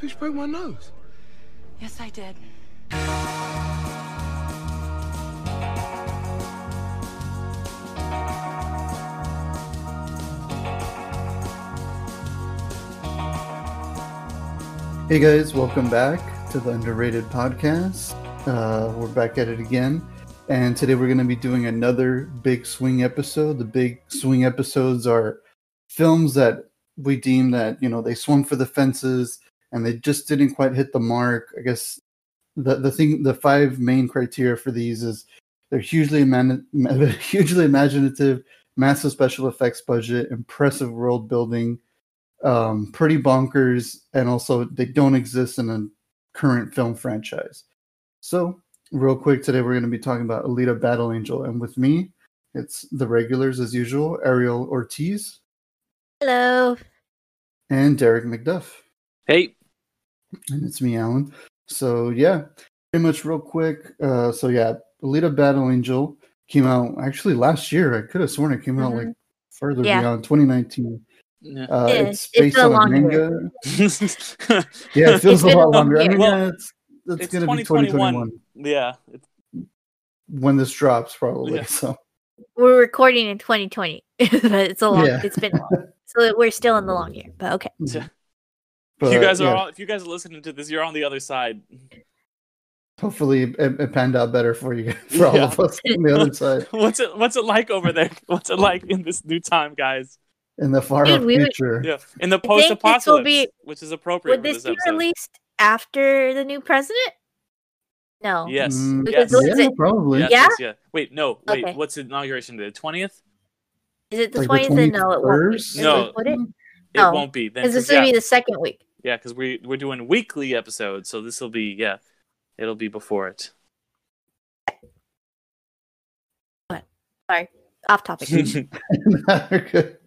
bitch broke my nose. Yes, I did. Hey guys, welcome back to the Underrated Podcast. Uh, we're back at it again, and today we're going to be doing another big swing episode. The big swing episodes are films that we deem that you know they swung for the fences and they just didn't quite hit the mark. I guess the the thing, the five main criteria for these is they're hugely imani- hugely imaginative, massive special effects budget, impressive world building um, pretty bonkers, and also they don't exist in a current film franchise. So, real quick, today we're going to be talking about Alita Battle Angel, and with me, it's the regulars as usual Ariel Ortiz Hello. and Derek McDuff, Hey, and it's me, Alan. So, yeah, pretty much real quick. Uh, so, yeah, Alita Battle Angel came out actually last year. I could have sworn it came out Mhm. like further Yeah. beyond 2019. yeah. Uh, Yeah, it's it's based a on a long manga. Yeah, it feels a lot longer. I mean, Well, yeah, it's, it's, it's going to be 2021. 2021 yeah. It's, when this drops, probably. Yeah. So, We're recording in 2020, but it's a long. Yeah. It's been long, so we're still in the long year. But okay. If but, you guys are yeah, all, if you guys are listening to this, you're on the other side. hopefully it, it panned out better for you, for all Yeah. of us on the other side What's it What's it like over there? What's it like in this new time, guys? in the far Dude, off we were- future. Yeah, in the I think this will post-apocalypse, be- which is appropriate Would for this this be episode. released after the new president? No. Yes. Mm, yes. yeah, it? probably. Yes, Yeah? yes, yeah. Wait, no. Wait. Okay. What's the inauguration day? The twentieth? Is it the Like the 20th? No, it won't. Be. No. It, would it? It won't be then. Because this 'cause, will yeah, be the second week. Yeah, because we we're doing weekly episodes, so this will be yeah, it'll be before it. Sorry, off topic. Good.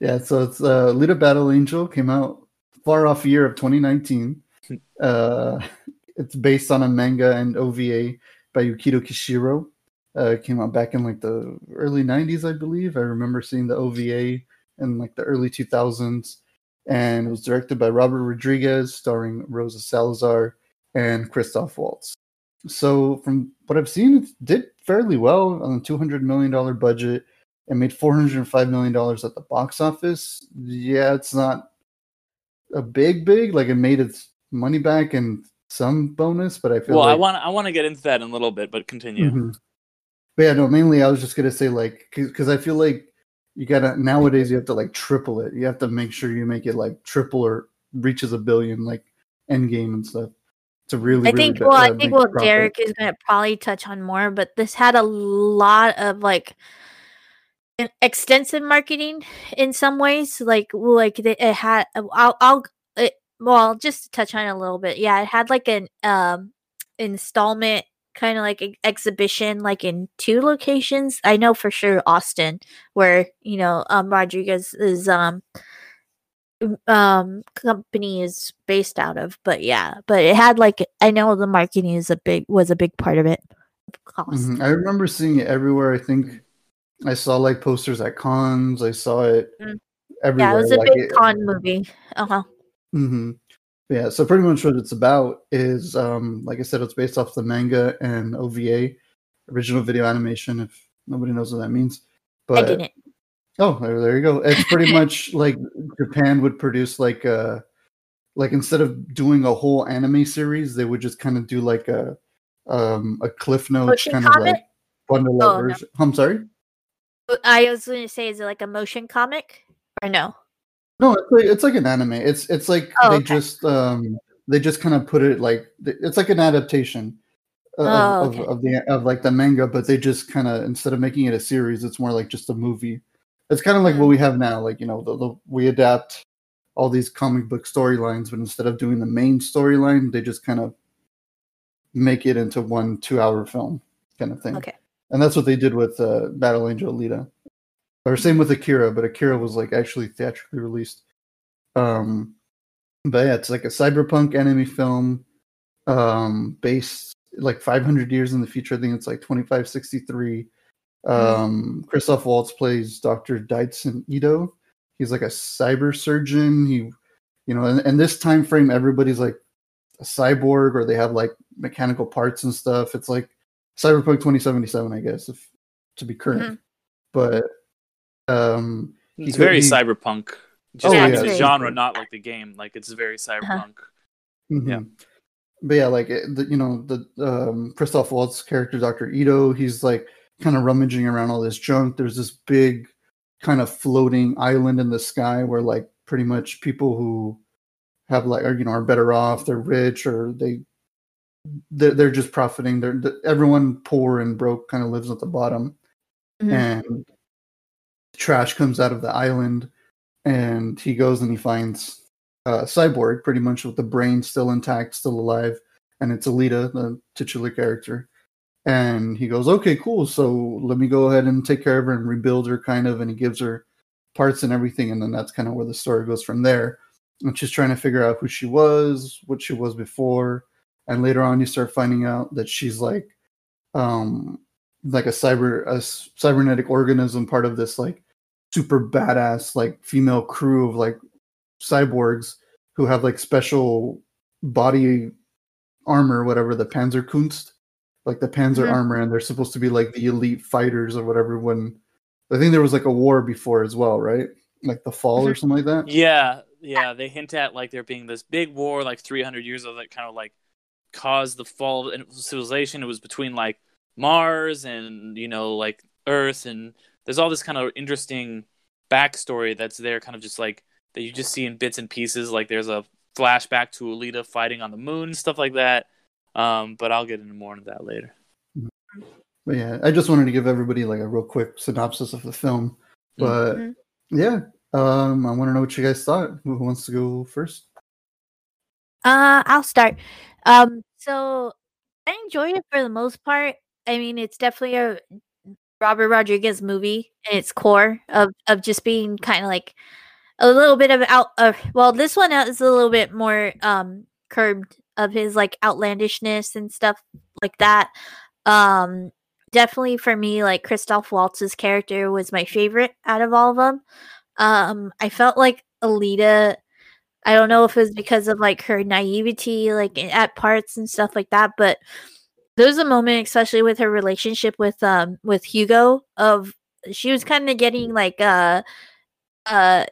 yeah, so it's uh, Lita Battle Angel came out far off year of 2019. uh, it's based on a manga and OVA by Yukito Kishiro. Uh, it came out back in like the early 90s, I believe. I remember seeing the OVA in like the early 2000s. And it was directed by Robert Rodriguez, starring Rosa Salazar and Christoph Waltz. So, from what I've seen, it did fairly well on a $200 million budget and made $405 million at the box office. Yeah, it's not a big, big, like it made its money back and some bonus, but I feel well, like I want I want to get into that in a little bit, but continue. Mhm. But yeah, no, mainly I was just gonna say like because I feel like you gotta nowadays you have to like triple it. You have to make sure you make it like triple or reaches a billion like end game and stuff. To really, I really think. Well, I uh, think make what. Derek is to probably touch on more, but this had a lot of like an extensive marketing in some ways. Like, like it it had. I'll, I'll. It, well, just to touch on it a little bit. Yeah, it had like an um installment kind of like an exhibition like in two locations i know for sure austin where you know um rodriguez is um um company is based out of but yeah but it had like i know the marketing is a big was a big part of it Mhm. I remember seeing it everywhere. I think I saw like posters at cons. I saw it Mm. everywhere. yeah it was a like, big con movie uh-huh hmm Yeah, so pretty much what it's about is, um, like I said, it's based off the manga and OVA, original video animation. If nobody knows what that means, i but didn't oh, there, there you go. It's pretty much like Japan would produce like a, like instead of doing a whole anime series, they would just kind of do like a, um, a cliff notes Motion kind of like bundle Oh, no. version. I'm sorry. i was going to say is it like a motion comic or no No, it's like it's like an anime. It's it's like Oh, they okay. just um they just kind of put it like it's like an adaptation of, Oh, of, okay. of the of like the manga, but they just kind of instead of making it a series, it's more like just a movie. It's kind of like Hmm. what we have now, like you know, the, the, we adapt all these comic book storylines, but instead of doing the main storyline, they just kind of make it into one two-hour film kind of thing. okay And that's what they did with uh, Battle Angel Alita. Or same with Akira, but Akira was like actually theatrically released. Um, but yeah, it's like a cyberpunk anime film, um, based like 500 years in the future. I think it's like 2563. Um, Christoph Waltz plays Dr. Dyson Ido. He's like a cyber surgeon. He you know, and, and this time frame, everybody's like a cyborg or they have like mechanical parts and stuff. It's like Cyberpunk 2077, I guess, if to be current. Mhm. But um, he It's very he- cyberpunk. Just Oh, yeah. the genre, not like the game. Like it's very cyberpunk. Mhm. Yeah. But yeah, like the, you know the um, Christoph Waltz character, Doctor Ido, he's like kind of rummaging around all this junk. There's this big kind of floating island in the sky where like pretty much people who have like are you know are better off, they're rich or they they're, they're just profiting. They're, the everyone poor and broke kind of lives at the bottom Mhm. and trash comes out of the island and he goes and he finds uh, cyborg pretty much with the brain still intact still alive and it's alita the titular character. And he goes okay cool so let me go ahead and take care of her and rebuild her kind of and he gives her parts and everything and then that's kind of where the story goes from there. And she's trying to figure out who she was what she was before and later on you start finding out that she's like um like a cyber a cybernetic organism part of this like super badass like female crew of like cyborgs who have like special body armor whatever the panzerkunst like the panzer Mhm. armor and they're supposed to be like the elite fighters or whatever when i think there was like a war before as well right like the fall or something like that Yeah, yeah. They hint at like there being this big war, like 300 years of that kind of like caused the fall of civilization. It was between like Mars and you know like Earth, and there's all this kind of interesting backstory that's there, kind of just like that you just see in bits and pieces. Like there's a flashback to Alita fighting on the moon, stuff like that. Um, but I'll get into more into that later. But yeah, I just wanted to give everybody like a real quick synopsis of the film. But Mhm. yeah, um, I want to know what you guys thought. Who wants to go first? Uh, I'll start. Um, so I enjoyed it for the most part. I mean, it's definitely a Robert Rodriguez movie in its core of of just being kind of like a little bit of out of well, this one is a little bit more um curbed of his like outlandishness and stuff like that. Um, definitely for me, like Christoph Waltz's character was my favorite out of all of them. Um, I felt like Alita I don't know if it was because of like her naivety, like at parts and stuff like that, but there was a moment, especially with her relationship with um with Hugo, of she was kind of getting like uh uh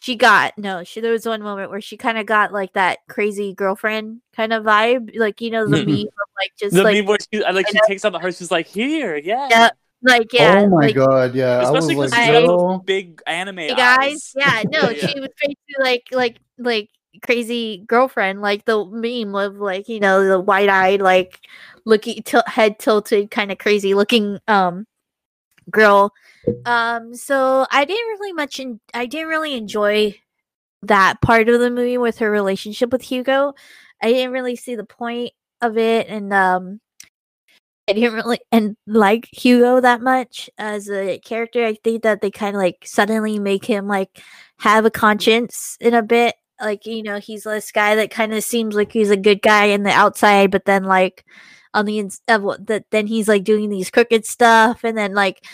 she got no she there was one moment where she kind of got like that crazy girlfriend kind of vibe, like you know the Mhm. meme of like just The like meme where she, like she takes out the heart, she's like, "Here, yeah." Yeah, like yeah, oh my like, god, yeah. Especially because like, she's got big anime Hey guys, eyes. yeah, no, Yeah. she was basically like like like crazy girlfriend, like the meme of like you know the wide eyed like looking til- head tilted kind of crazy looking um girl. Um, so I didn't really much. En- I didn't really enjoy that part of the movie with her relationship with Hugo. I didn't really see the point of it, and um. I didn't really and like Hugo that much as a character. I think that they kind of like suddenly make him like have a conscience in a bit. Like you know, he's this guy that kind of seems like he's a good guy in the outside, but then like on the ins of what that then he's like doing these crooked stuff, and then like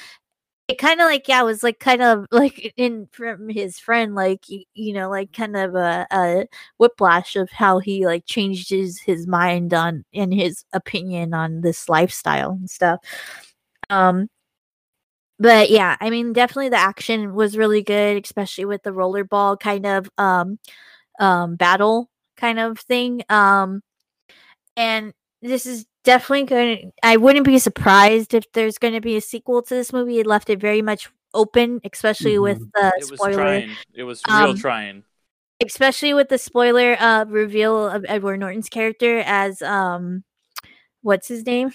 it kind of like yeah, was like kind of like in from his friend, like you, you know, like kind of a, a whiplash of how he like changed his his mind on in his opinion on this lifestyle and stuff. Um, but yeah, I mean, definitely the action was really good, especially with the rollerball kind of um um battle kind of thing. Um, and this is definitely going. to, I wouldn't be surprised if there's going to be a sequel to this movie. It left it very much open, especially with the It was spoiler trying. It was real Um, trying. especially with the spoiler uh reveal of Edward Norton's character as um what's his name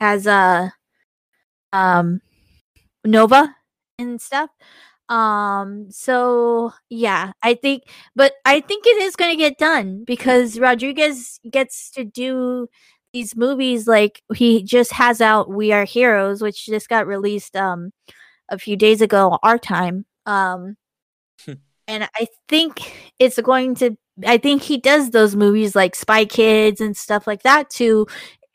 as uh um Nova and stuff um so yeah I think but I think it is going to get done because Rodriguez gets to do these movies like he just has out We Are Heroes which just got released um a few days ago our time um and I think it's going to. I think he does those movies like Spy Kids and stuff like that to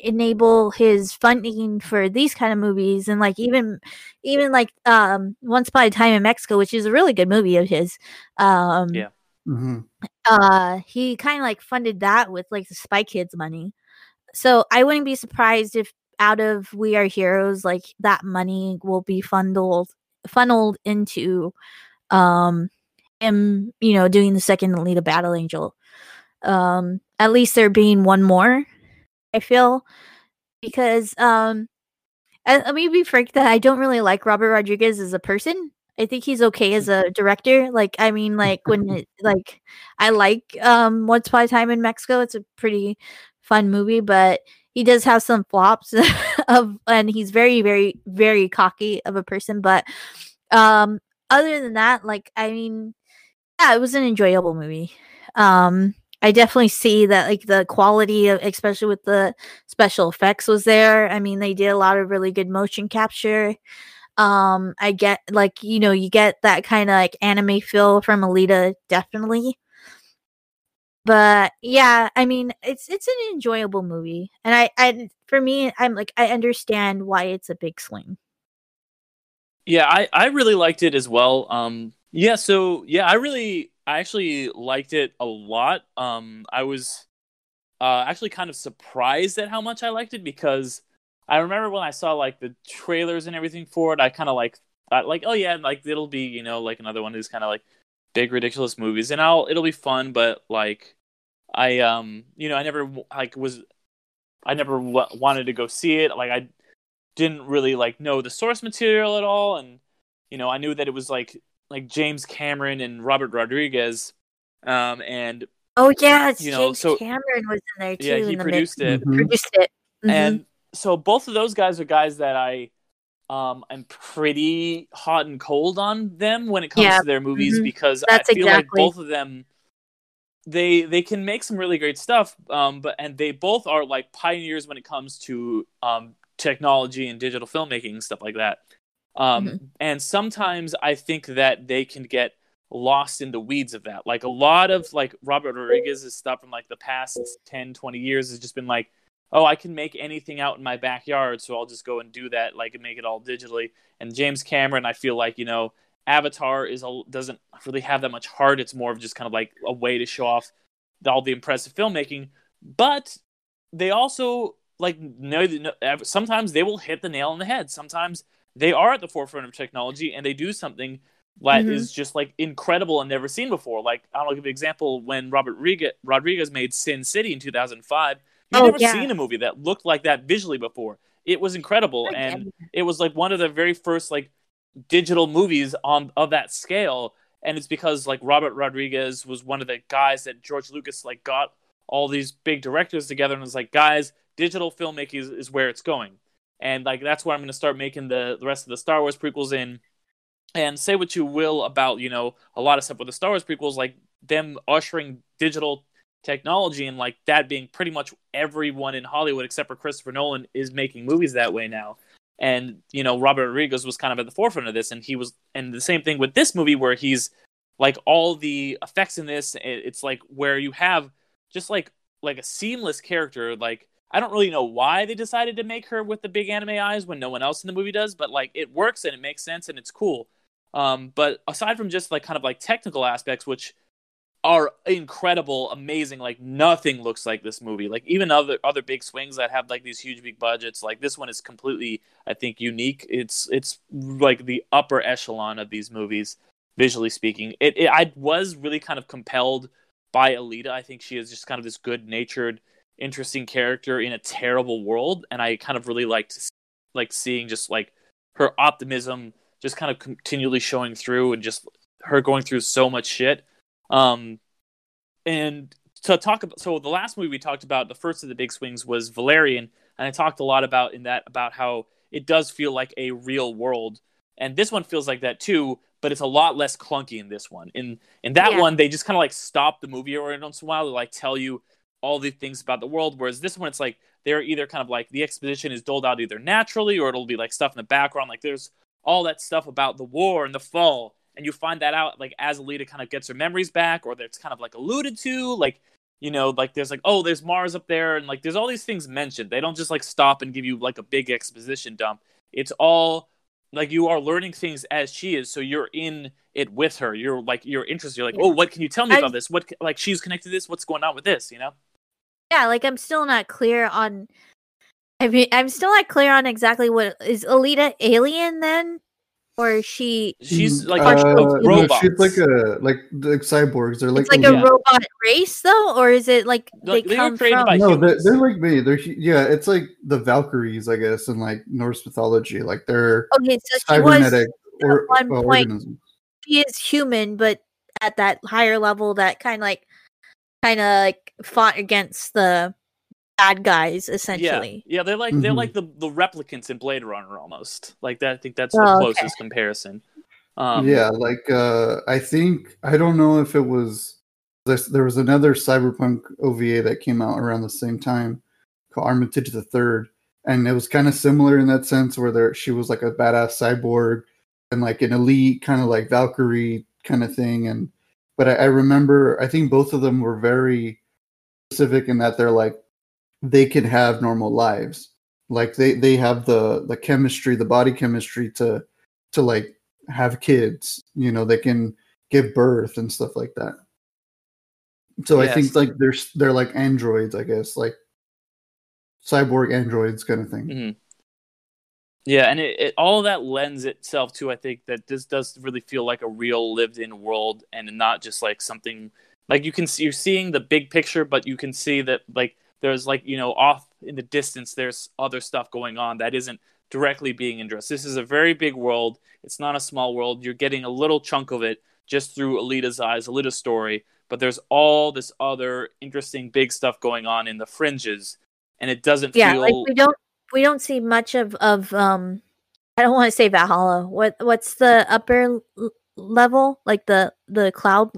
enable his funding for these kind of movies, and like even, even like um Once Upon a Time in Mexico, which is a really good movie of his. Um, Yeah. hmm uh he kind of like funded that with like the spy kids money so i wouldn't be surprised if out of we are heroes like that money will be funneled funneled into um him you know doing the second lead of battle angel um at least there being one more i feel because um and let me be frank that i don't really like robert rodriguez as a person. I think he's okay as a director like i mean like when it, like i like um once upon a time in mexico it's a pretty fun movie but he does have some flops of and he's very very very cocky of a person but um other than that like i mean yeah it was an enjoyable movie. Um i definitely see that like the quality of especially with the special effects was there. I mean they did a lot of really good motion capture. Um i get like you know you get that kind of like anime feel from alita definitely. But yeah i mean it's it's an enjoyable movie and i i for me i'm like i understand why it's a big swing. Yeah, I, I really liked it as well. Um, yeah, so yeah, I really I actually liked it a lot. Um, I was uh, actually kind of surprised at how much I liked it because I remember when I saw like the trailers and everything for it, I kind of like thought like, oh yeah, like it'll be you know like another one of these kind of like big ridiculous movies, and I'll it'll be fun, but like I um you know I never like was I never w- wanted to go see it. Like I didn't really like know the source material at all, and you know I knew that it was like like James Cameron and Robert Rodriguez, um and oh yeah it's You know, james so- cameron was in there too yeah he in the produced mix. it. Mhm. produced it Mhm. and so both of those guys are guys that I um I'm pretty hot and cold on them when it comes Yeah, to their movies mhm. because That's I feel exactly- like both of them they they can make some really great stuff um but and they both are like pioneers when it comes to um technology and digital filmmaking and stuff like that um Mhm. and sometimes I think that they can get lost in the weeds of that like a lot of like Robert Rodriguez's stuff from like the past 10 20 years has just been like oh, I can make anything out in my backyard, so I'll just go and do that, like and make it all digitally. And James Cameron, I feel like you know, Avatar is a, doesn't really have that much heart. It's more of just kind of like a way to show off all the impressive filmmaking. But they also like know sometimes they will hit the nail on the head. Sometimes they are at the forefront of technology and they do something that is Mhm. just like incredible and never seen before. Like I'll give you an example when Robert Rodriguez, Rodriguez made Sin City in 2005. You've Oh, never yeah. seen a movie that looked like that visually before. It was incredible, and it was like one of the very first like digital movies on of that scale. And it's because like Robert Rodriguez was one of the guys that George Lucas like got all these big directors together and was like, guys, digital filmmaking is, is where it's going, and like that's where I'm going to start making the the rest of the Star Wars prequels in. And say what you will about you know a lot of stuff with the Star Wars prequels, like them ushering digital technology and like that being pretty much everyone in Hollywood except for Christopher Nolan is making movies that way now. And you know Robert Rodriguez was kind of at the forefront of this, and he was, and the same thing with this movie where he's like all the effects in this. It's like where you have just like like a seamless character. Like I don't really know why they decided to make her with the big anime eyes when no one else in the movie does, but like it works and it makes sense and it's cool. Um, but aside from just like kind of like technical aspects, which are incredible, amazing. Like nothing looks like this movie. Like even other other big swings that have like these huge big budgets, like this one is completely, I think, unique. It's it's like the upper echelon of these movies, visually speaking. It, it I was really kind of compelled by Alita. I think she is just kind of this good natured, interesting character in a terrible world, and I kind of really liked like seeing just like her optimism just kind of continually showing through and just her going through so much shit. Um, and to talk about, so the last movie we talked about, the first of the big swings was Valerian, and I talked a lot about in that about how it does feel like a real world, and this one feels like that too, but it's a lot less clunky in this one. In in that Yeah. one, they just kind of like stop the movie every once in a while to like tell you all the things about the world, whereas this one it's like they're either kind of like the exposition is doled out either naturally or it'll be like stuff in the background, like there's all that stuff about the war and the fall and you find that out like as Alita kind of gets her memories back, or that's kind of like alluded to, like you know, like there's like oh, there's Mars up there, and like there's all these things mentioned. They don't just like stop and give you like a big exposition dump. It's all like you are learning things as she is, so you're in it with her. You're like you're interested. You're like, oh, what can you tell me about this? What like she's connected to this? What's going on with this? You know? Yeah, like I'm still not clear on. I mean, I'm still not clear on exactly what is Alita alien then, or is she? She's like uh, a no, robot. she's like a like like cyborgs. They're like it's like a Yeah. robot race though, or is it like Like, they they were come from? no, they're, they're like me. They're yeah, it's like the Valkyries, I guess, in like Norse mythology. Like they're Okay, so she was cybernetic or, one uh, point- organisms. she is human, but at that higher level, that kind of like kind of like fought against the bad guys essentially. Yeah, yeah, they're like they're Mhm. like the the replicants in Blade Runner almost. Like that, I think that's Oh, the okay. closest comparison. Um, yeah, like uh I think I don't know if it was this, there was another cyberpunk OVA that came out around the same time called Armitage the Third, and it was kind of similar in that sense where there she was like a badass cyborg and like an elite kind of like Valkyrie kind of thing, and but I, I remember I think both of them were very specific in that they're like they can have normal lives, like they they have the the chemistry, the body chemistry to to like have kids you know they can give birth and stuff like that. So i think like they're they're like androids i guess like cyborg androids kind of thing. Mhm. Yeah, and it, it all that lends itself to I think that this does really feel like a real lived-in world and not just like something like you can see you're seeing the big picture, but you can see that like there's like you know off in the distance there's other stuff going on that isn't directly being addressed. This is a very big world. It's not a small world. You're getting a little chunk of it just through Alita's eyes, Alita's story, but there's all this other interesting big stuff going on in the fringes, and it doesn't Yeah, feel like we don't we don't see much of of um. I don't want to say Valhalla. What what's the upper l- level? Like the the cloud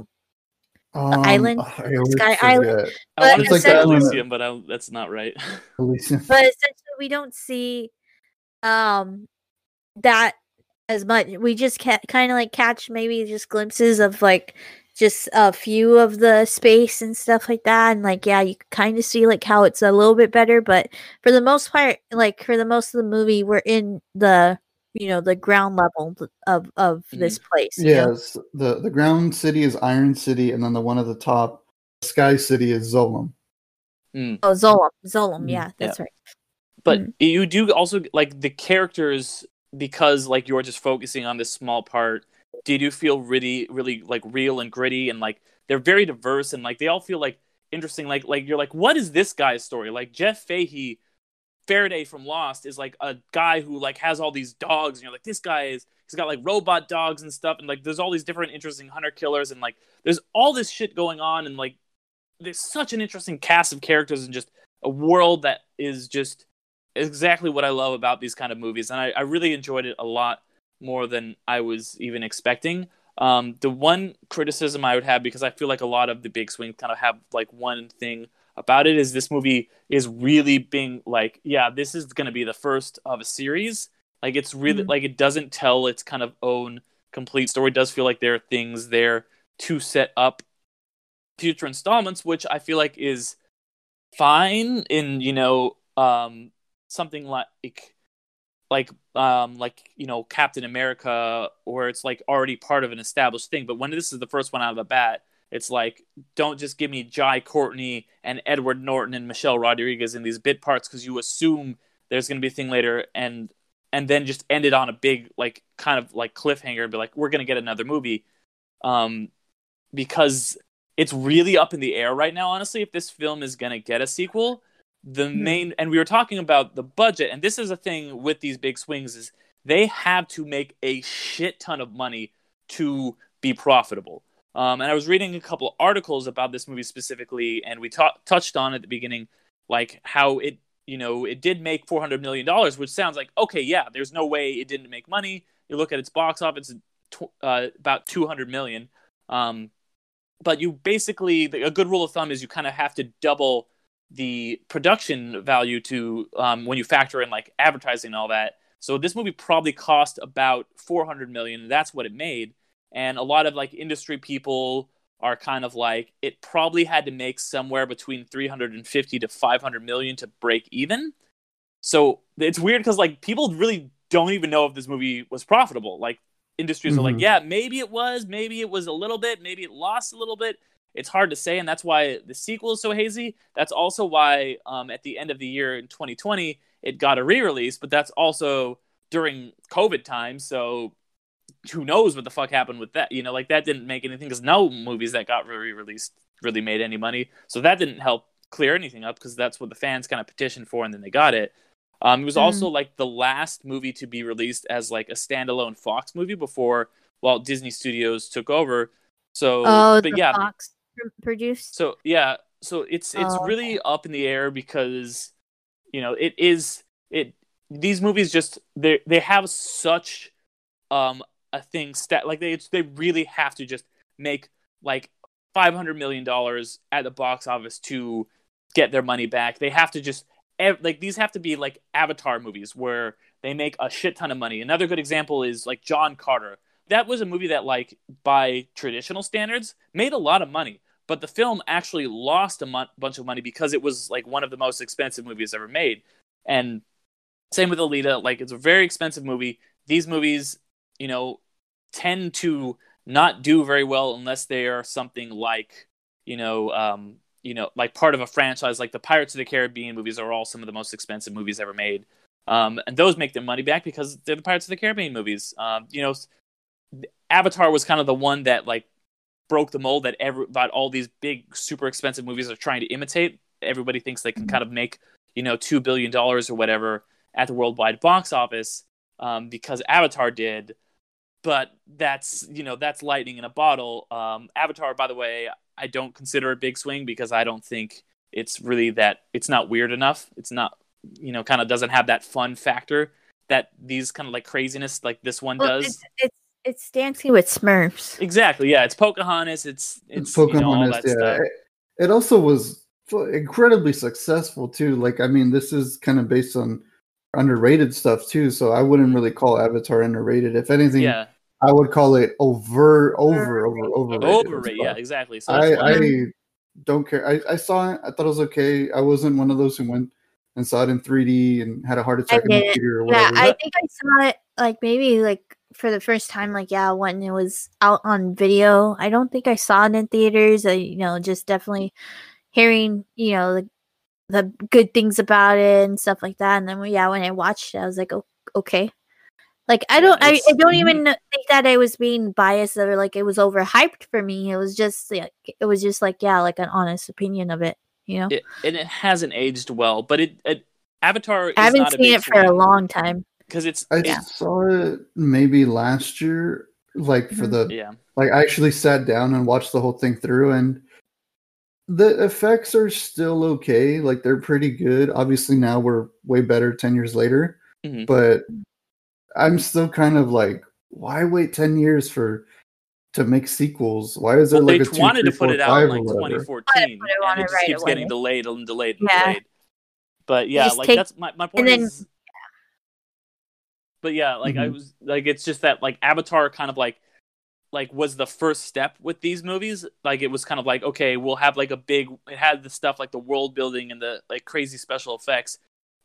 um, island? I Sky Island? I want But to It's like say the Elysium, but I, that's not right. Elysium. but essentially we don't see um that as much we just ca- kind of like catch maybe just glimpses of like just a few of the space and stuff like that and like yeah you kind of see like how it's a little bit better but for the most part like for the most of the movie we're in the you know the ground level of of this place you know? yes the the ground city is iron city and then the one at the top sky city is Zalem Mm. oh Zalem Zalem Mm, yeah that's right But Mhm. you do also like the characters because like you're just focusing on this small part. Did you feel really, really like real and gritty and like they're very diverse and like they all feel like interesting. Like like you're like, what is this guy's story? Like Jeff Fahey, Faraday from Lost is like a guy who like has all these dogs and you're like, this guy is he's got like robot dogs and stuff and like there's all these different interesting hunter killers and like there's all this shit going on and like there's such an interesting cast of characters and just a world that is just exactly what I love about these kind of movies, and I, I really enjoyed it a lot more than I was even expecting. Um, the one criticism I would have, because I feel like a lot of the big swings kind of have like one thing about it, is this movie is really being like, yeah, this is going to be the first of a series. Like it's really Mhm. like it doesn't tell its kind of own complete story. It does feel like there are things there to set up future installments, which I feel like is fine in you know um something like like um like you know Captain America where it's like already part of an established thing. But when this is the first one out of the bat it's like don't just give me Jai Courtney and Edward Norton and Michelle Rodriguez in these bit parts because you assume there's going to be a thing later and and then just end it on a big like kind of like cliffhanger and be like we're going to get another movie. Um because it's really up in the air right now honestly if this film is going to get a sequel the main and we were talking about the budget and this is a thing with these big swings is they have to make a shit ton of money to be profitable. Um, and i was reading a couple articles about this movie specifically and we ta- touched on at the beginning like how it you know it did make 400 million dollars which sounds like okay yeah there's no way it didn't make money. You look at its box office tw- uh, about 200 million. Um, but you basically a good rule of thumb is you kind of have to double the production value to um, when you factor in like advertising and all that. So this movie probably cost about 400 million. That's what it made. And a lot of like industry people are kind of like it probably had to make somewhere between 350 to 500 million to break even. So it's weird because like people really don't even know if this movie was profitable. Like industries are like, Mhm. yeah, maybe it was, maybe it was a little bit, maybe it lost a little bit. It's hard to say, and that's why the sequel is so hazy. That's also why um, at the end of the year in 2020 it got a re-release, but that's also during COVID time, so who knows what the fuck happened with that? You know, like that didn't make anything because no movies that got re-released really made any money, so that didn't help clear anything up because that's what the fans kind of petitioned for, and then they got it. Um, it was Mm. also like the last movie to be released as like a standalone Fox movie before Walt Disney Studios took over. So, Oh, but the yeah, Fox produced. so yeah, so it's it's Oh, really up in the air because you know it is it these movies just they they have such um a thing stat like they they really have to just make like five hundred million dollars at the box office to get their money back. They have to just ev- like these have to be like Avatar movies where they make a shit ton of money. Another good example is like John Carter. That was a movie that like by traditional standards made a lot of money, but the film actually lost a bunch of money because it was like one of the most expensive movies ever made. And same with Alita, like it's a very expensive movie. These movies, you know, tend to not do very well unless they are something like, you know, um, you know, like part of a franchise. Like the Pirates of the Caribbean movies are all some of the most expensive movies ever made, um, and those make their money back because they're the Pirates of the Caribbean movies. Um, you know, Avatar was kind of the one that like broke the mold that every that all these big super expensive movies are trying to imitate. Everybody thinks they can kind of make you know two billion dollars or whatever at the worldwide box office um, because Avatar did. But that's you know that's lightning in a bottle. Um, Avatar, by the way, I don't consider a big swing because I don't think it's really that. It's not weird enough. It's not you know kind of doesn't have that fun factor that these kind of like craziness like this one Well, does. it's, it's it's Dancing with Smurfs. Exactly. Yeah, it's Pocahontas. It's it's, It's you know, all Pocahontas, that yeah. stuff. It, it also was incredibly successful too. Like, I mean, this is kind of based on underrated stuff too. So I wouldn't mm-hmm. really call Avatar underrated. If anything, Yeah, I would call it over, over, over, overrated. overrated. Yeah, exactly. So I, I don't care. I, I saw it. I thought it was okay. I wasn't one of those who went and saw it in 3D and had a heart attack in the didn't. theater or Yeah. I think I saw it like maybe like for the first time, like yeah, when it was out on video. I don't think I saw it in theaters. I, you know, just definitely hearing, you know, the, the good things about it and stuff like that. And then yeah, when I watched it, I was like, oh, okay. Like I don't, I, I don't mm-hmm. even kn- think that I was being biased or like it was overhyped for me. It was just like it was just like yeah, like an honest opinion of it. You know, it, and it hasn't aged well, but it, it Avatar is I haven't seen it for a long time. Because it's I it's- saw it maybe last year, like for Mhm. the yeah like I actually sat down and watched the whole thing through and the effects are still okay like they're pretty good obviously now we're way better 10 years later Mhm. but i'm still kind of like why wait 10 years for to make sequels why is there well, like they a two, wanted three, to put four, it out five in or like whatever? 2014 it and it it just right keeps away. getting delayed and delayed and Yeah. delayed but yeah like take- that's my, my point then- is but yeah like i Mhm. was like it's just that like avatar kind of like like was the first step with these movies. Like it was kind of like okay we'll have like a big it had the stuff like the world building and the like crazy special effects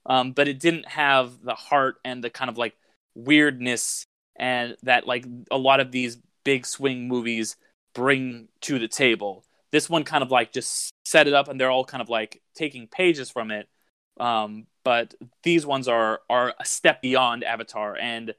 um but it didn't have the heart and the kind of like weirdness and that like a lot of these big swing movies bring to the table. This one kind of like just set it up and they're all kind of like taking pages from it um but these ones are are a step beyond avatar. And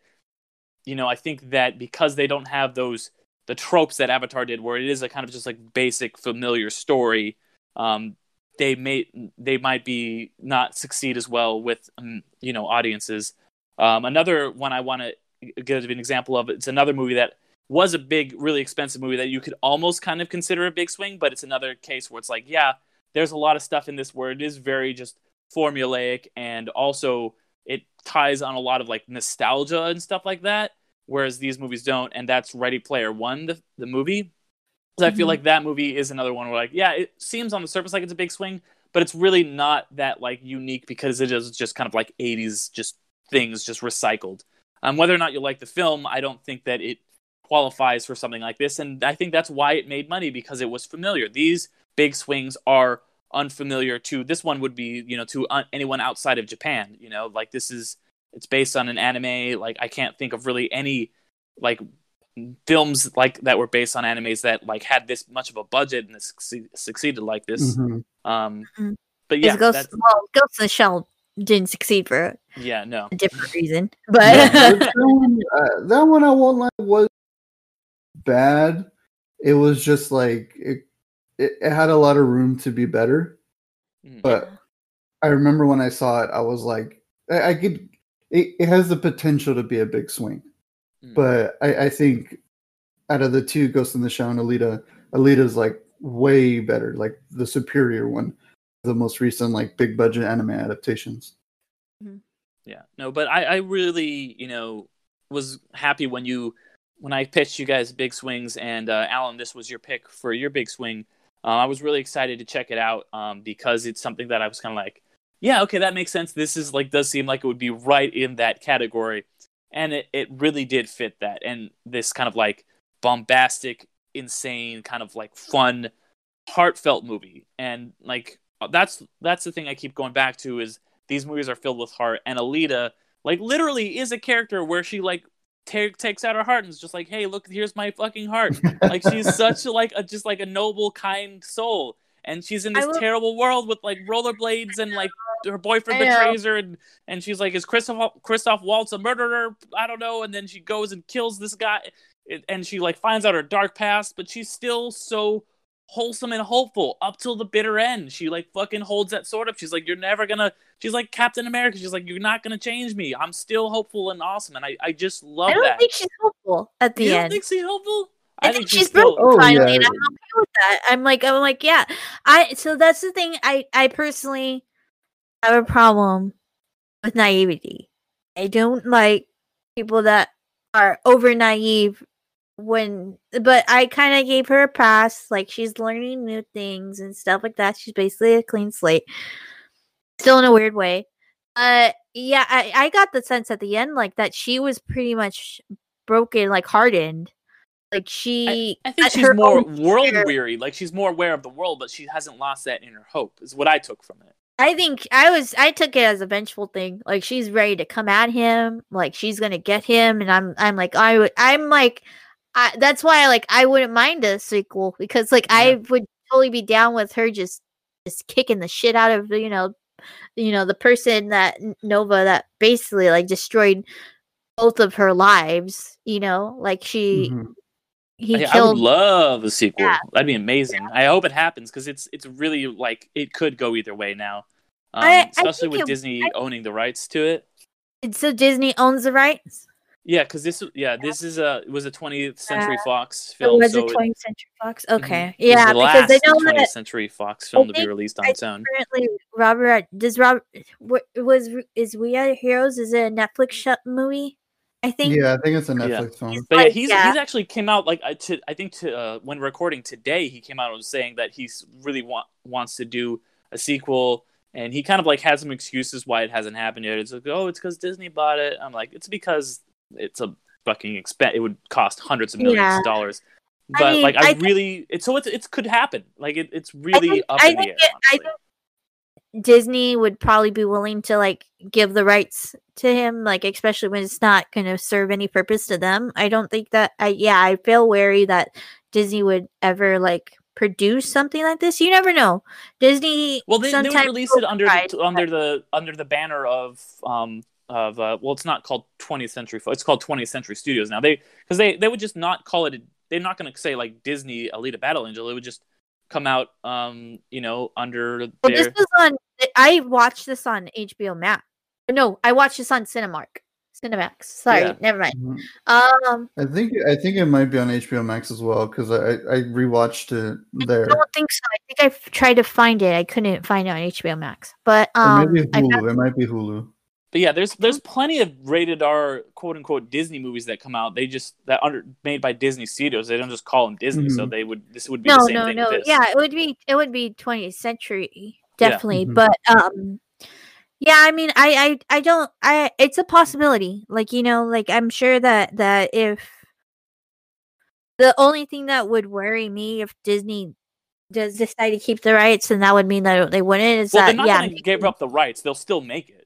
you know i think that because they don't have those the tropes that avatar did where it is a kind of just like basic familiar story um they may they might be not succeed as well with um, you know audiences. Um another one i want to give an example of it's another movie that was a big really expensive movie that you could almost kind of consider a big swing but it's another case where it's like yeah there's a lot of stuff in this where it is very just formulaic and also it ties on a lot of like nostalgia and stuff like that whereas these movies don't and that's ready player one the, the movie. 'Cause i feel Mhm. like that movie is another one where like yeah it seems on the surface like it's a big swing but it's really not that like unique because it is just kind of like 80s just things just recycled. Um, whether or not you like the film i don't think that it qualifies for something like this and i think that's why it made money because it was familiar. These big swings are unfamiliar to this one would be you know to uh, anyone outside of japan you know like this is it's based on an anime. Like I can't think of really any like films like that were based on animes that like had this much of a budget and succeed, succeeded like this. Mhm. Um, Mhm. but yeah, Ghost, well, Ghost in the Shell didn't succeed for yeah, no, a different reason, but but that, one, uh, that one I won't lie was bad. It was just like it, it, it had a lot of room to be better. Mm. But I remember when I saw it, I was like, I, I could. It, it has the potential to be a big swing, Mm. but I, I think out of the two, Ghost in the Shell and Alita, Alita's like way better, like the superior one, the most recent like big budget anime adaptations. Yeah, no, but I, I really, you know, was happy when you, when I pitched you guys Big Swings, and uh, Alan, this was your pick for your Big Swing. Uh, I was really excited to check it out um, because it's something that I was kind of like, yeah, okay, that makes sense. This is like does seem like it would be right in that category, and it it really did fit that. And this kind of like bombastic, insane, kind of like fun, heartfelt movie, and like that's that's the thing I keep going back to is these movies are filled with heart and alita like literally is a character where she like ta- takes out her heart and is just like hey look here's my fucking heart. Like she's such a, like a just like a noble kind soul. And she's in this will- terrible world with like rollerblades and like her boyfriend betrays her and and she's like is christoph christoph waltz a murderer? I don't know. And then she goes and kills this guy. It- and she like finds out her dark past but she's still so wholesome and hopeful up till the bitter end. She like fucking holds that sword up. She's like you're never gonna she's like captain america she's like you're not gonna change me i'm still hopeful and awesome and i, I just love I don't that think she's hopeful at the you end. don't think she's hopeful I, think, she's still- broken Oh, finally, and yeah. I'm okay with that. I'm like, I'm like, yeah. I so that's the thing. I I personally have a problem with naivety. I don't like people that are over naive when but I kind of gave her a pass like she's learning new things and stuff like that. She's basically a clean slate. Still in a weird way. Uh yeah, I I got the sense at the end like that she was pretty much broken like hardened. Like she I think she's more world weary. Like she's more aware of the world, but she hasn't lost that inner hope. Is what I took from it. I think I was I took it as a vengeful thing. Like she's ready to come at him. Like she's gonna get him, and I'm I'm like I would I'm like I, that's why like I wouldn't mind a sequel because like I would totally be down with her just just kicking the shit out of you know you know the person that Nova that basically like destroyed both of her lives. You know, like she Mhm. he I, I would love a sequel. Yeah. That'd be amazing. I hope it happens because it's it's really like it could go either way now, um, I- I especially think with it- Disney I- owning the rights to it. so Disney owns the rights. Yeah, because this yeah this is a was a 20th Century Uh, Fox It film. was so a it- 20th Century Fox. Okay, It was yeah, the because they last know 20th that Century Fox film to be released on its own. currently Robert does Rob was is We Are Heroes is it a Netflix sh- movie? I think Yeah, I think it's a Yeah. Netflix film. But yeah, Like, he's yeah. he's actually came out like to I think to uh, when recording today he came out and was saying that he's really want, wants to do a sequel and he kind of like had some excuses why it hasn't happened yet. It's like oh it's because Disney bought it. I'm like it's because it's a fucking expense. It would cost hundreds of millions Yeah. of dollars. I But mean, like I, I really it's so it's it could happen. Like it, it's really think- up I in the air. it- I think Disney would probably be willing to like give the rights to him, like especially when it's not going to serve any purpose to them. I don't think that. I yeah, I feel wary that Disney would ever like produce something like this. You never know. Disney. Well, they, they would release it under the, under the under the banner of um of uh, well, it's not called 20th Century. It's called 20th Century Studios now. They because they they would just not call it. They're not going to say like Disney Alita Battle Angel. It would just come out um you know under Well, their this was on. I watched this on HBO Max. No, I watched this on Cinemark. Cinemax. Sorry, Yeah. never mind. Mhm. Um, I think I think it might be on HBO Max as well because I I rewatched it there. I don't think so. I think I f- tried to find it. I couldn't find it on HBO Max. But Or um, maybe I Hulu. found- it might be Hulu. But yeah, there's there's plenty of rated R quote unquote Disney movies that come out. They just that under made by Disney Studios. They don't just call them Disney. So Mhm. they would this would be no, the same no, thing. no. Yeah, it would be it would be 20th century definitely. Mhm. But um, yeah. I mean, I I I don't. I it's a possibility. Like you know, like I'm sure that that if the only thing that would worry me if Disney does decide to keep the rights, and that would mean that they wouldn't. Is Well, they're that not yeah? going to give up the rights. They'll still make it.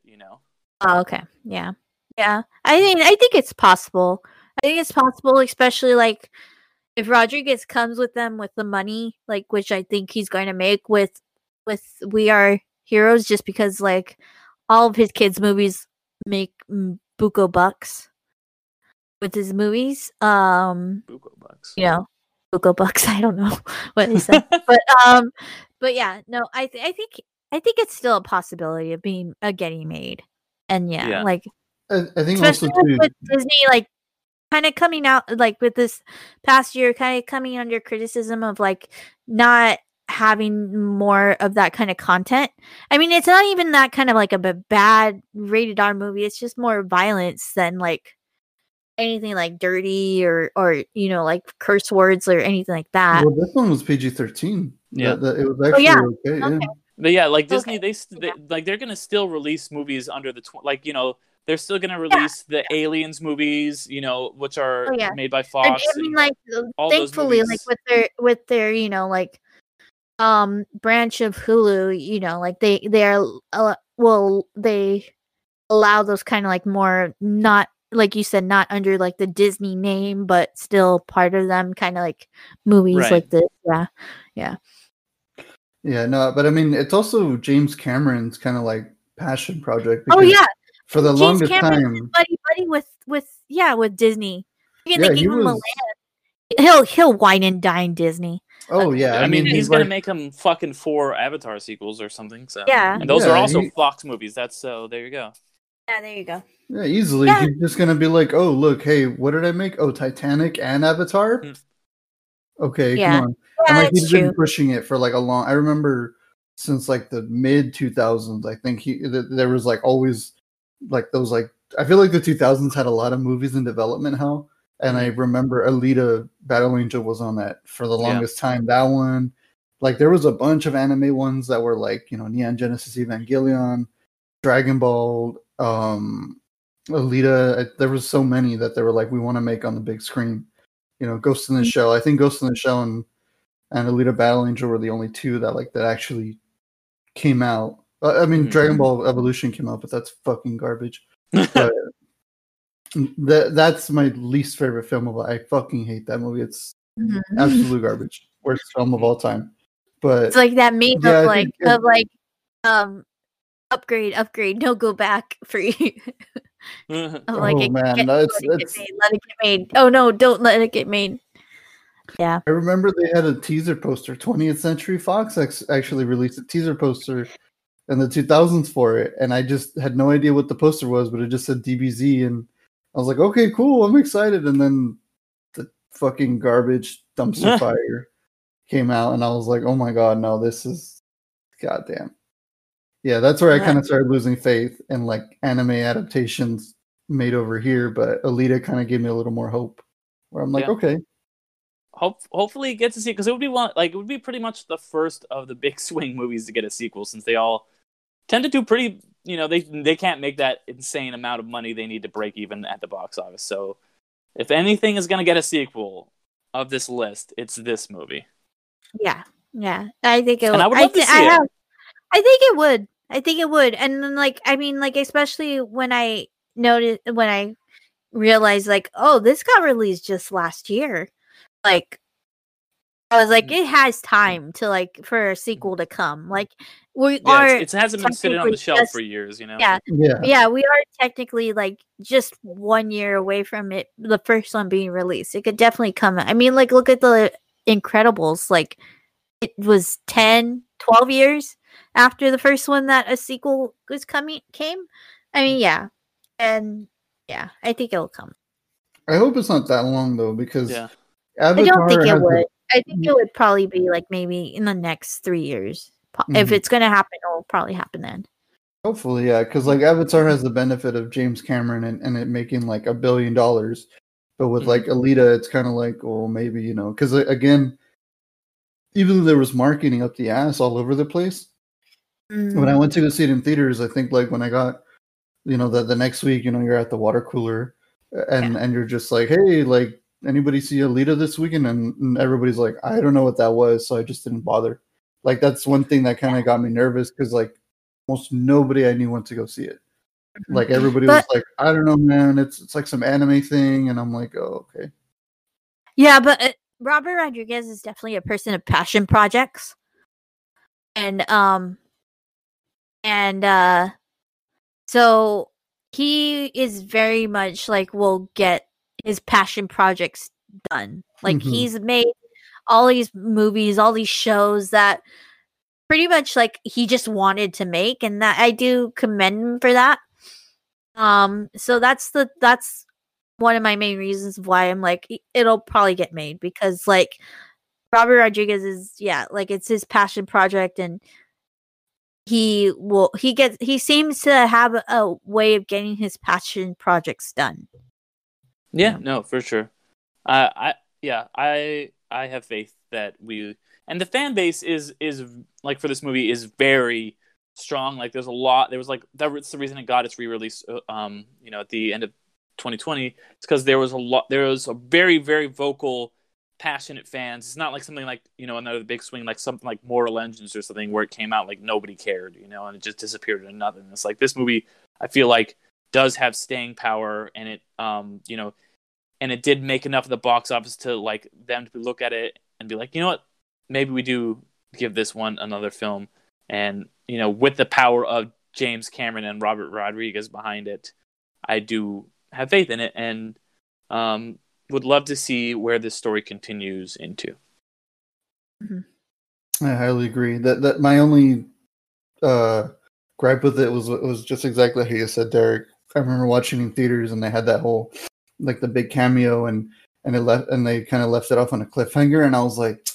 Oh, okay. Yeah. Yeah, I mean, I think it's possible. I think it's possible, especially like if Rodriguez comes with them with the money, like which I think he's going to make with with We Are Heroes, just because like all of his kids' movies make buco bucks with his movies. Um, Buko bucks. you know, buco bucks. I don't know what he said, but um, but yeah, no, I th- I think I think it's still a possibility of being uh, getting made, and yeah, Yeah. like I, I think also especially too. with Disney, like kind of coming out, like with this past year, kind of coming under criticism of like not having more of that kind of content. I mean, it's not even that kind of like a b- bad rated R movie. It's just more violence than like anything like dirty or or you know like curse words or anything like that. Well, this one was PG thirteen. Yeah. that, it was oh, actually yeah. okay. yeah. Okay. But yeah, like Okay. Disney, they, st- they like they're gonna still release movies under the tw- like you know they're still gonna release the Aliens movies, you know, which are Oh, yeah. made by Fox. I mean, like thankfully, like with their with their you know like um branch of Hulu, you know, like they they are uh, well they allow those kind of like more not like you said not under like the Disney name, but still part of them, kind of like movies Right. like this. Yeah, Yeah, no, but I mean, it's also James Cameron's kind of like passion project. Oh yeah, for the James longest Cameron's time. buddy buddy with with yeah with Disney. Yeah, Yeah, they he him was... He'll he'll wine and dine Disney. Oh yeah, I, mean, he's, gonna make him fucking four Avatar sequels or something. So Yeah. and those Yeah, are also he- Fox movies. That's so there you go. Yeah, there you go. Yeah, easily. Yeah. He's just gonna be like, "Oh, look, hey, what did I make? Oh, Titanic and Avatar." Hmm. Okay, Yeah. come on. Yeah, and like it's he's true. been pushing it for like a long. I remember since like the mid two thousands. I think he th- there was like always like those like I feel like the two thousands had a lot of movies in development. How and I remember Alita Battle Angel was on that for the Yeah. longest time. That one, like there was a bunch of anime ones that were like you know Neon Genesis Evangelion, Dragon Ball, um, Alita. I- There was so many that they were like we want to make on the big screen. You know, Ghost in the Shell. I think Ghost in the Shell and and Alita Battle Angel were the only two that like that actually came out. I mean, Mhm. Dragon Ball Evolution came out, but that's fucking garbage. But that that's my least favorite film of. all. I fucking hate that movie. It's Mhm. absolute garbage. Worst film of all time. But It's like that meme Yeah, of like of like um upgrade, upgrade, no go back for you. Mm-hmm. of like Oh, it man, get- that's- let, it that's- get made, let it get made. Oh no, don't let it get made. Yeah. I remember they had a teaser poster. 20th Century Fox ex- actually released a teaser poster in the 2000s for it, and I just had no idea what the poster was, but it just said DBZ, and I was like, okay, cool, I'm excited. And then the fucking garbage dumpster fire came out, and I was like, oh my god, no, this is goddamn. Yeah, that's where I kind of started losing faith in like anime adaptations made over here, but Alita kind of gave me a little more hope. Where I'm like, Yeah. okay, Hope, hopefully get to see because it would be one like it would be pretty much the first of the big swing movies to get a sequel since they all tend to do pretty you know they they can't make that insane amount of money they need to break even at the box office so if anything is going to get a sequel of this list it's this movie Yeah. Yeah. I think it And would. I would love to thi- see I it. I think it would. I think it would. And then like I mean like especially when I noticed when I realized like, oh, this got released just last year. Like I was like, Mm. it has time to like for a sequel to come. Like we yeah are it hasn't been sitting on the shelf just- for years you know yeah, yeah. yeah, we are technically like just one year away from it, the first one being released. It could definitely come. I mean, like, look at the Incredibles. Like, it was 10, 12 years after the first one that a sequel was coming came. I mean, yeah, and yeah, I think it'll come. I hope it's not that long though, because yeah Avatar I don't think it would. I think it would probably be like maybe in the next three years. Po- If it's gonna happen, it'll probably happen then. hopefully, yeah, because like Avatar has the benefit of James Cameron and, and it making like a billion dollars, but with Mhm. like Alita, it's kind of like, well, maybe you know, because again, even though there was marketing up the ass all over the place, when Mm. I went to go see it in theaters, I think like when I got, you know, the the next week, you know, you're at the water cooler, and and you're just like, hey, like anybody see Alita this weekend? And, and everybody's like, I don't know what that was, so I just didn't bother. Like that's one thing that kind of got me nervous because like almost nobody I knew went to go see it. Like everybody But- was like, I don't know, man. It's it's like some anime thing, and I'm like, oh, okay. Yeah, but uh, Robert Rodriguez is definitely a person of passion projects. And um and uh so he is very much like will get his passion projects done. Like Mhm. he's made all these movies, all these shows that pretty much like he just wanted to make and that I do commend him for that. Um so that's the that's one of my main reasons why I'm like it'll probably get made because like Robert Rodriguez is yeah, like it's his passion project and he will he gets he seems to have a, a way of getting his passion projects done. Yeah, Yeah. no, for sure. Uh, I yeah, I I have faith that we and the fan base is is like for this movie is very strong. Like there's a lot. There was like that's the reason it got its re-release. uh, Um, you know, at the end of 2020, it's because there was a lot. There was a very very vocal, passionate fans. It's not like something like you know another big swing like something like Mortal Engines or something where it came out like nobody cared, you know, and it just disappeared into nothingness. Like this movie, I feel like does have staying power, and it um you know and it did make enough of the box office to like them to look at it and be like, you know what, maybe we do give this one another film, and you know, with the power of James Cameron and Robert Rodriguez behind it, I do have faith in it, and um, would love to see where this story continues into. I highly agree. That that my only uh gripe with it was was just exactly how you said, Derek. I remember watching in theaters and they had that whole like the big cameo and and it left and they kind of left it off on a cliffhanger and I was like,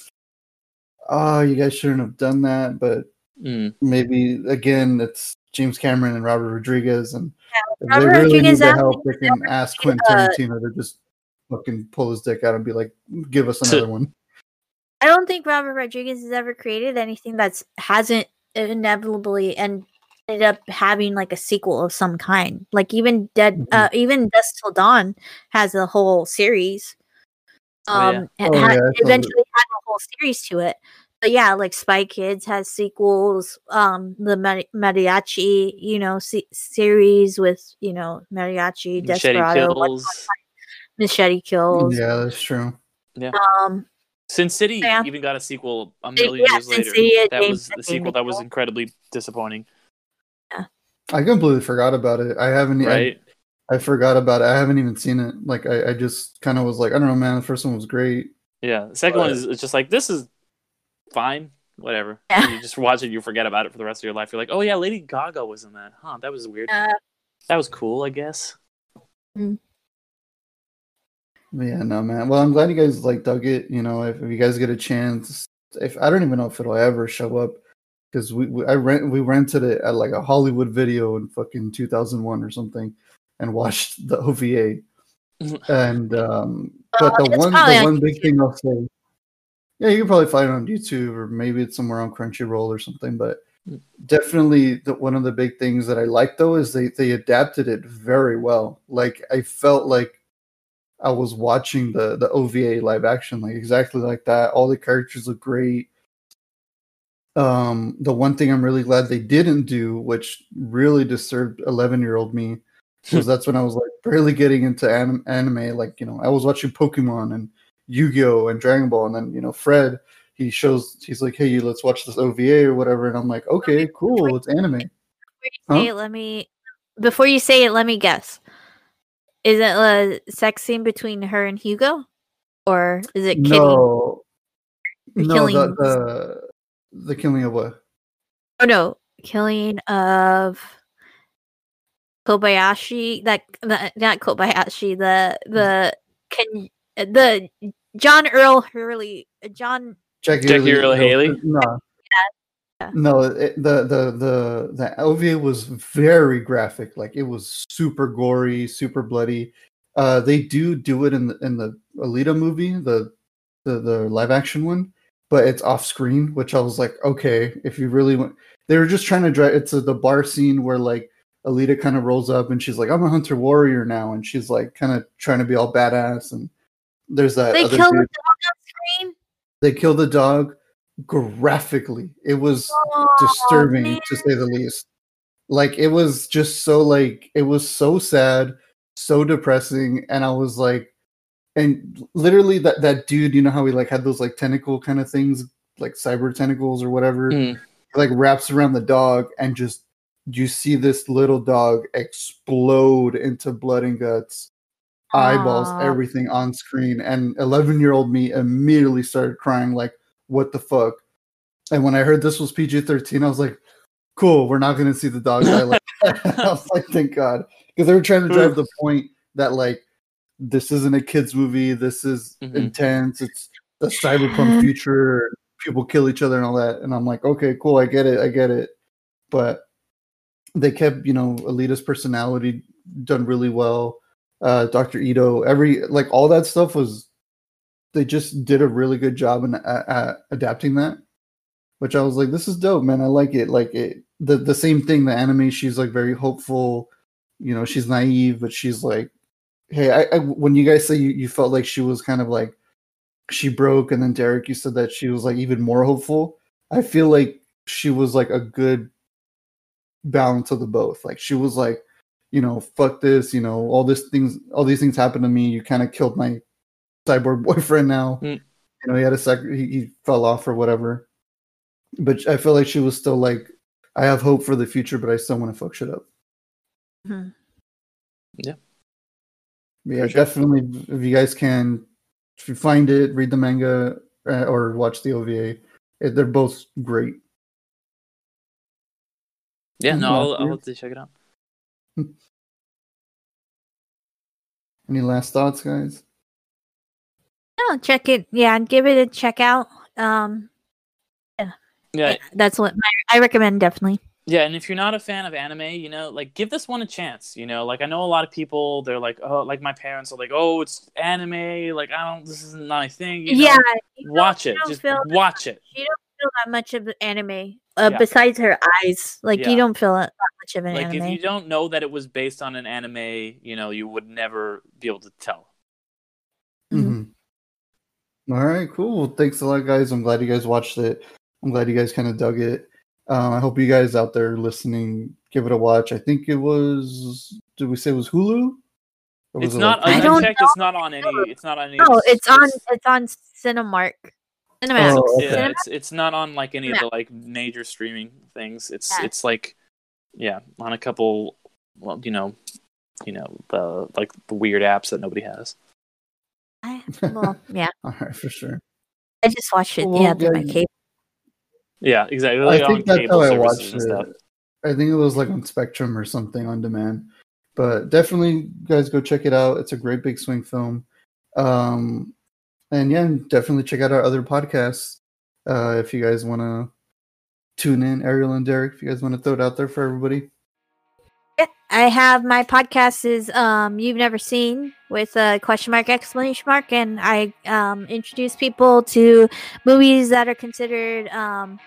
oh, you guys shouldn't have done that. But Mm. maybe again, it's James Cameron and Robert Rodriguez, and if they Robert really need Rodriguez the help, they can ask Quentin uh, Tarantino to just fucking pull his dick out and be like, give us another one. I don't think Robert Rodriguez has ever created anything that's hasn't inevitably and ended up having like a sequel of some kind. Like even Dead, Mhm. uh, even Dusk Till Dawn has a whole series. Oh, yeah. Um, and Oh, had- yeah, I saw that. eventually had a whole series to it. But yeah, like Spy Kids has sequels. Um, the Mari- Mariachi, you know, se- series with you know Mariachi, Machete Desperado, What- kills. Machete Kills. Yeah, that's true. Yeah. Um, Sin City Yeah. even got a sequel a million yeah, years Sin later. City, that came- was the sequel that was incredibly disappointing, I completely forgot about it. I haven't. I, right? I forgot about it. I haven't even seen it. Like I, I just kind of was like, I don't know, man. The first one was great. Yeah, the second one is it's just like this is fine, whatever. Yeah. You just watch it, you forget about it for the rest of your life. You're like, oh yeah, Lady Gaga was in that. Huh, that was weird. uh, that was cool, I guess. But yeah, no, man. Well, I'm glad you guys like dug it. You know, if, if you guys get a chance, if I don't even know if it'll ever show up because we, we I rent we rented it at like a Hollywood video in fucking 2001 or something and watched the OVA. and um, but Uh, the one the one big thing I'll say, yeah, you can probably find it on YouTube or maybe it's somewhere on Crunchyroll or something. But definitely, the, one of the big things that I like though is they they adapted it very well. Like I felt like I was watching the the OVA live action, like exactly like that. All the characters look great. Um, the one thing I'm really glad they didn't do, which really disturbed 11 year old me, because that's when I was like barely getting into anim- anime. Like you know, I was watching Pokemon and Yu Gi Oh and Dragon Ball, and then you know Fred. He shows he's like, "Hey, you let's watch this OVA or whatever," and I'm like, "Okay, cool, it's anime." Before Huh? say it, let me. Before you say it, let me guess. Is it a sex scene between her and Hugo, or is it killing? No, The no, the, the the killing of what? Oh no, killing of Kobayashi. That, that not Kobayashi. The hmm. the can the John Earl Hurley. John. Jackie, Jackie Earle no, Haley? No. Yeah. No, it, the the the the OVA was very graphic. Like it was super gory, super bloody. Uh, they do do it in the in the Alita movie, the the the live action one, but it's off screen. Which I was like, okay, if you really want, they were just trying to drive. It's a, the bar scene where like Alita kind of rolls up and she's like, I'm a hunter warrior now, and she's like kind of trying to be all badass. And there's that They other killed the dog on screen. they kill the dog graphically. It was Oh, disturbing man. to say the least. Like it was just so like it was so sad, so depressing, and I was like, and literally that that dude, you know how he like had those like tentacle kind of things, like cyber tentacles or whatever, Mm. like wraps around the dog, and just you see this little dog explode into blood and guts, eyeballs, Aw. everything on screen, and eleven year old me immediately started crying, like, what the fuck? And when I heard this was PG thirteen, I was like, cool, we're not gonna see the dog die like. I was like, thank God. Because they were trying to drive the point that like this isn't a kids movie, this is Mhm. intense, it's a cyberpunk future, people kill each other and all that. And I'm like, okay, cool, I get it, I get it. But they kept, you know, Alita's personality done really well. Uh Dr. Ido, every like all that stuff was they just did a really good job in uh, uh, adapting that which I was like, this is dope, man. I like it. Like it, the the same thing. The anime, she's like very hopeful. You know, she's naive, but she's like, hey, I, I when you guys say you, you felt like she was kind of like she broke, and then Derek, you said that she was like even more hopeful. I feel like she was like a good balance of the both. Like she was like, you know, fuck this. You know, all this things, all these things happened to me. You kind of killed my cyborg boyfriend. Now, Mm. you know, he had a sec. He, he fell off or whatever but I feel like she was still like, I have hope for the future, but I still want to fuck shit up. Mhm. Yeah, For sure. definitely. If you guys can, if you find it, read the manga uh, or watch the OVA. It, they're both great. Yeah, no. I'll, I'll have to check it out. Any last thoughts, guys? Oh, check it. Yeah, and give it a check out. Um, Yeah, that's what my, I recommend definitely. Yeah, and if you're not a fan of anime, you know, like give this one a chance. You know, like I know a lot of people, they're like, oh, like my parents are like, oh, it's anime. Like I don't, this isn't my thing. You know? yeah, watch it. Just watch it. You don't feel that much of anime uh, Yeah. besides her eyes. Like Yeah. you don't feel that much of an Like anime. if you don't know that it was based on an anime, you know, you would never be able to tell. All right, cool. Well, thanks a lot, guys. I'm glad you guys watched it. I'm glad you guys kind of dug it. Um, I hope you guys out there listening give it a watch. I think it was. Did we say it was Hulu? Or was It's it, not. like, I, I don't checked. It's not on any. It's not on any. Oh, it's on it's- it's on Cinemark. Cinemax. Oh, okay. Yeah, it's it's not on like any of the like major streaming things. It's Yeah. it's like yeah, on a couple well, you know, you know, the like the weird apps that nobody has. I, well, yeah. All right, for sure. I just watched it. Well, yeah, through my yeah, cable. Yeah, exactly. I Like on think that's cable how I watched and stuff. it. I think it was like on Spectrum or something on demand. But definitely, guys, go check it out. It's a great big swing film. Um, and yeah, definitely check out our other podcasts uh, if you guys want to tune in. Ariel and Derek, if you guys want to throw it out there for everybody. I have my podcast is um you've never seen with a question mark exclamation mark, and I um introduce people to movies that are considered um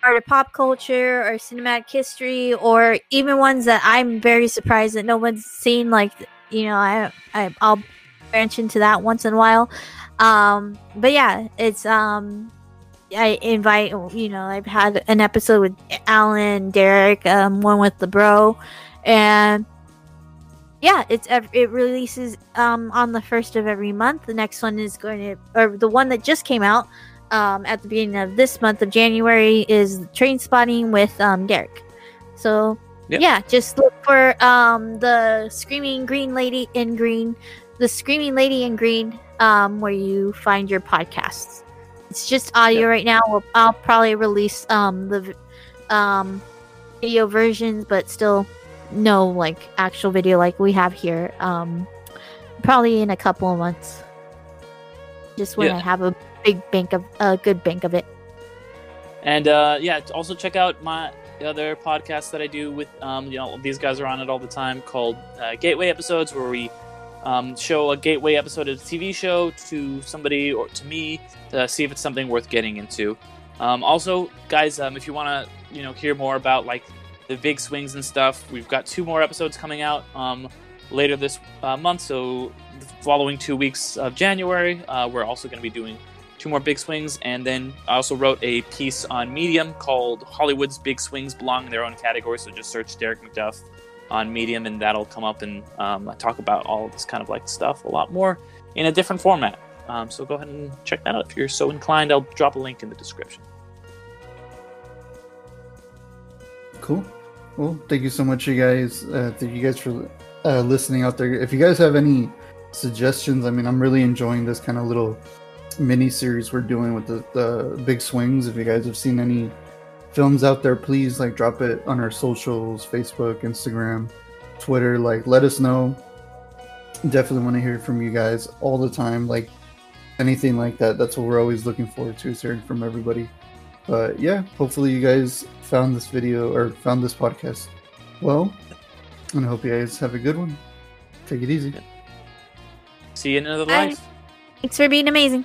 part of pop culture or cinematic history, or even ones that I'm very surprised that no one's seen. Like you know, I I I'll branch into that once in a while. Um, but yeah, it's um I invite you know I've had an episode with Alan, Derek, um, one with the bro, and yeah, it's it releases um on the first of every month. The next one is going to or the one that just came out um at the beginning of this month of January is Trainspotting with um Derek. So Yep. yeah, just look for um the Screaming Green Lady in Green, the Screaming Lady in Green um where you find your podcasts. It's just audio right now. We'll, I'll probably release um the um video versions, but still no like actual video like we have here. Um, probably in a couple of months. Just when Yeah. I have a big bank of a good bank of it. And uh, yeah, also check out my other podcast that I do with um, you know these guys are on it all the time called uh, Gateway Episodes, where we um, show a gateway episode of a TV show to somebody or to me to see if it's something worth getting into. Um, also, guys, um, if you want to you know hear more about like the big swings and stuff, we've got two more episodes coming out um, later this uh, month. So the following two weeks of January, uh, we're also going to be doing two more big swings, and then I also wrote a piece on Medium called "Hollywood's Big Swings Belong in Their Own Category." So just search Derek McDuff on Medium, and that'll come up, and um, talk about all this kind of like stuff a lot more in a different format. Um, so go ahead and check that out if you're so inclined. I'll drop a link in the description. Cool. Well, thank you so much, you guys. Uh, thank you guys for uh, listening out there. If you guys have any suggestions, I mean, I'm really enjoying this kind of little mini series we're doing with the, the big swings. If you guys have seen any films out there, please like drop it on our socials Facebook, Instagram, Twitter. Like, let us know. Definitely want to hear from you guys all the time. Like, anything like that. That's what we're always looking forward to, is hearing from everybody. But yeah, hopefully you guys found this video or found this podcast well. And I hope you guys have a good one. Take it easy. See you in another Bye. life. Thanks for being amazing.